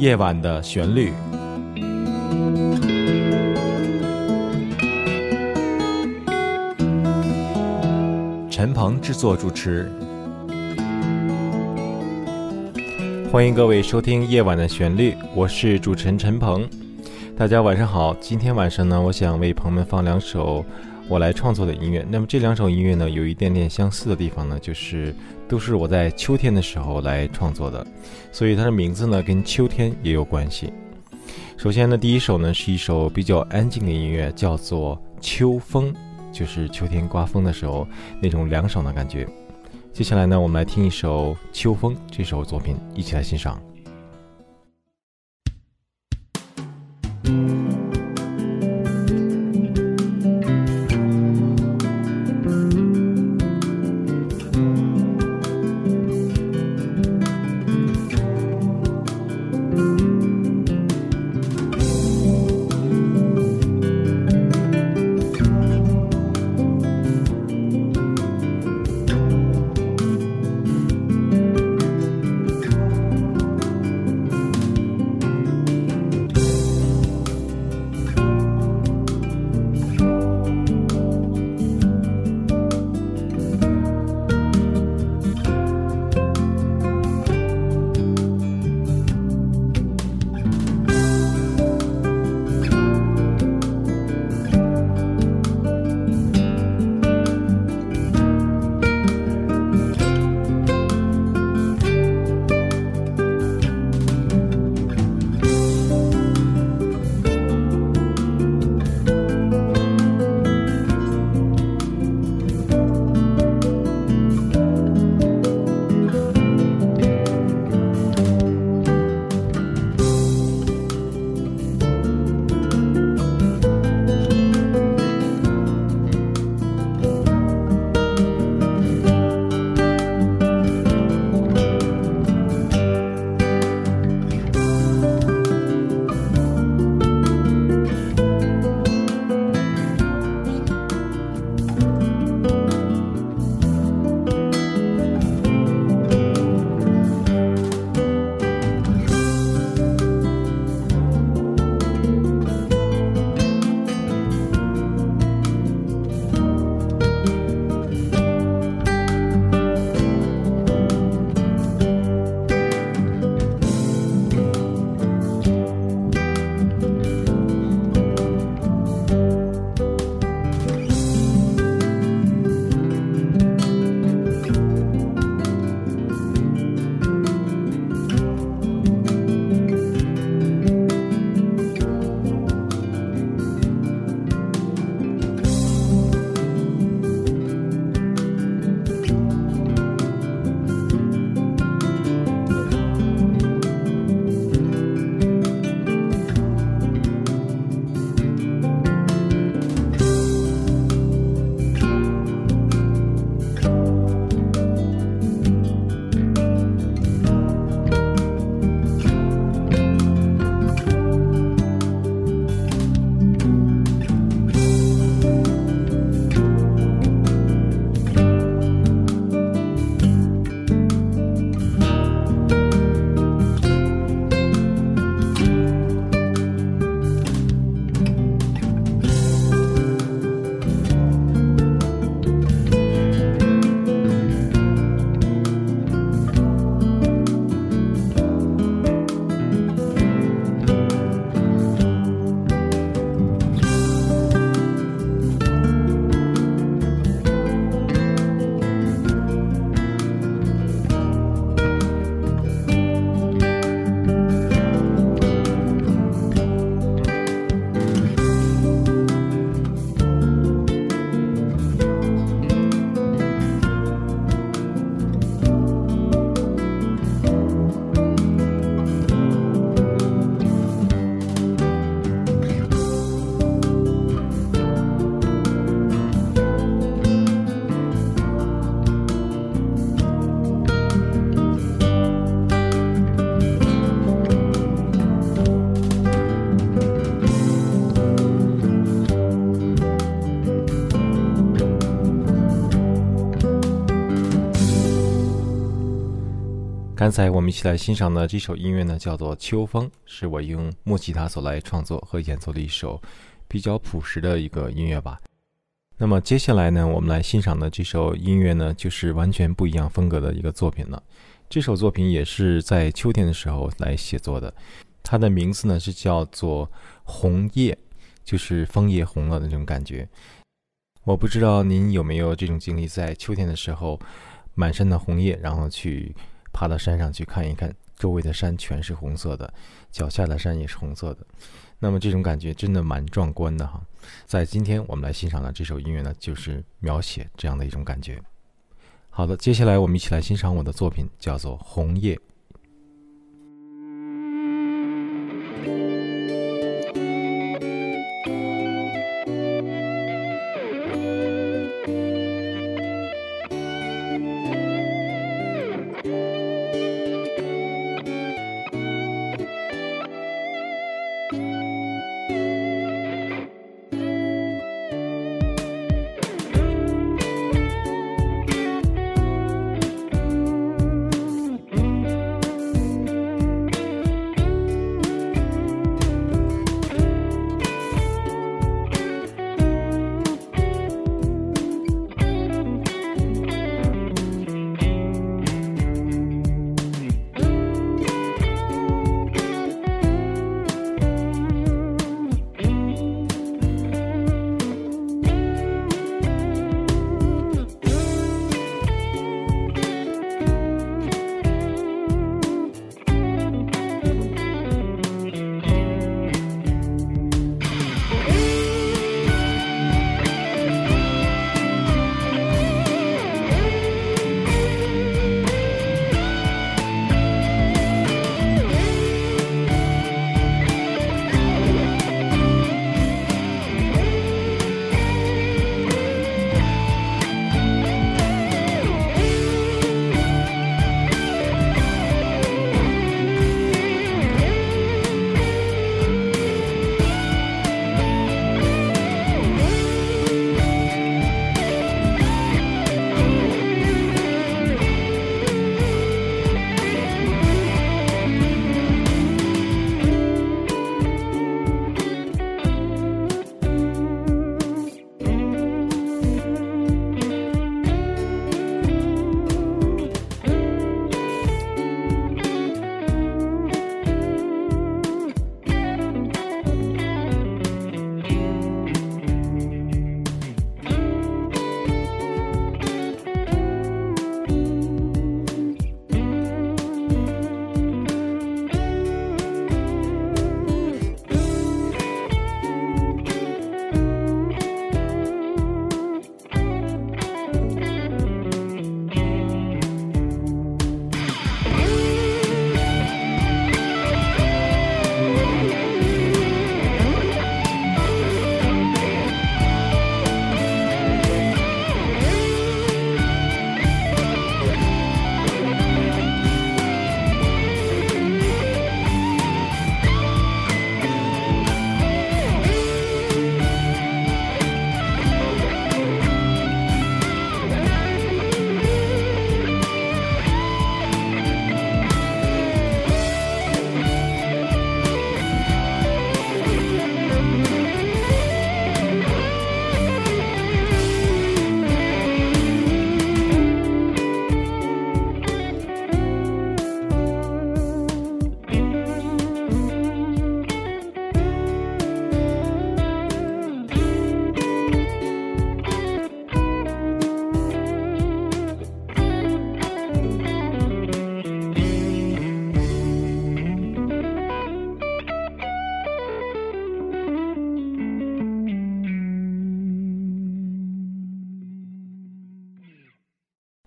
夜晚的旋律。陈鹏制作主持，欢迎各位收听《夜晚的旋律》，我是主持人陈鹏。大家晚上好，今天晚上呢，我想为朋友们放两首我来创作的音乐。那么这两首音乐呢，有一点点相似的地方呢，就是都是我在秋天的时候来创作的，所以它的名字呢跟秋天也有关系。首先呢，第一首呢是一首比较安静的音乐，叫做《秋风》。就是秋天刮风的时候那种凉爽的感觉。接下来呢，我们来听一首《秋风》这首作品，一起来欣赏。刚才我们一起来欣赏的这首音乐呢，叫做《秋风》，是我用木吉他所来创作和演奏的一首比较朴实的一个音乐吧。那么接下来呢，我们来欣赏的这首音乐呢，就是完全不一样风格的一个作品了。这首作品也是在秋天的时候来写作的，它的名字呢是叫做《红叶》，就是枫叶红了的那种感觉。我不知道您有没有这种经历，在秋天的时候，满山的红叶，然后去爬到山上去看一看，周围的山全是红色的，脚下的山也是红色的，那么这种感觉真的蛮壮观的哈。在今天我们来欣赏的这首音乐呢，就是描写这样的一种感觉。好的，接下来我们一起来欣赏我的作品，叫做《红叶》。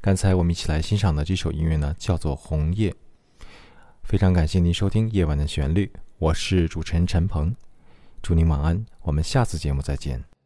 刚才我们一起来欣赏的这首音乐呢，叫做《红叶》。非常感谢您收听《夜晚的旋律》，我是主持人陈鹏，祝您晚安，我们下次节目再见。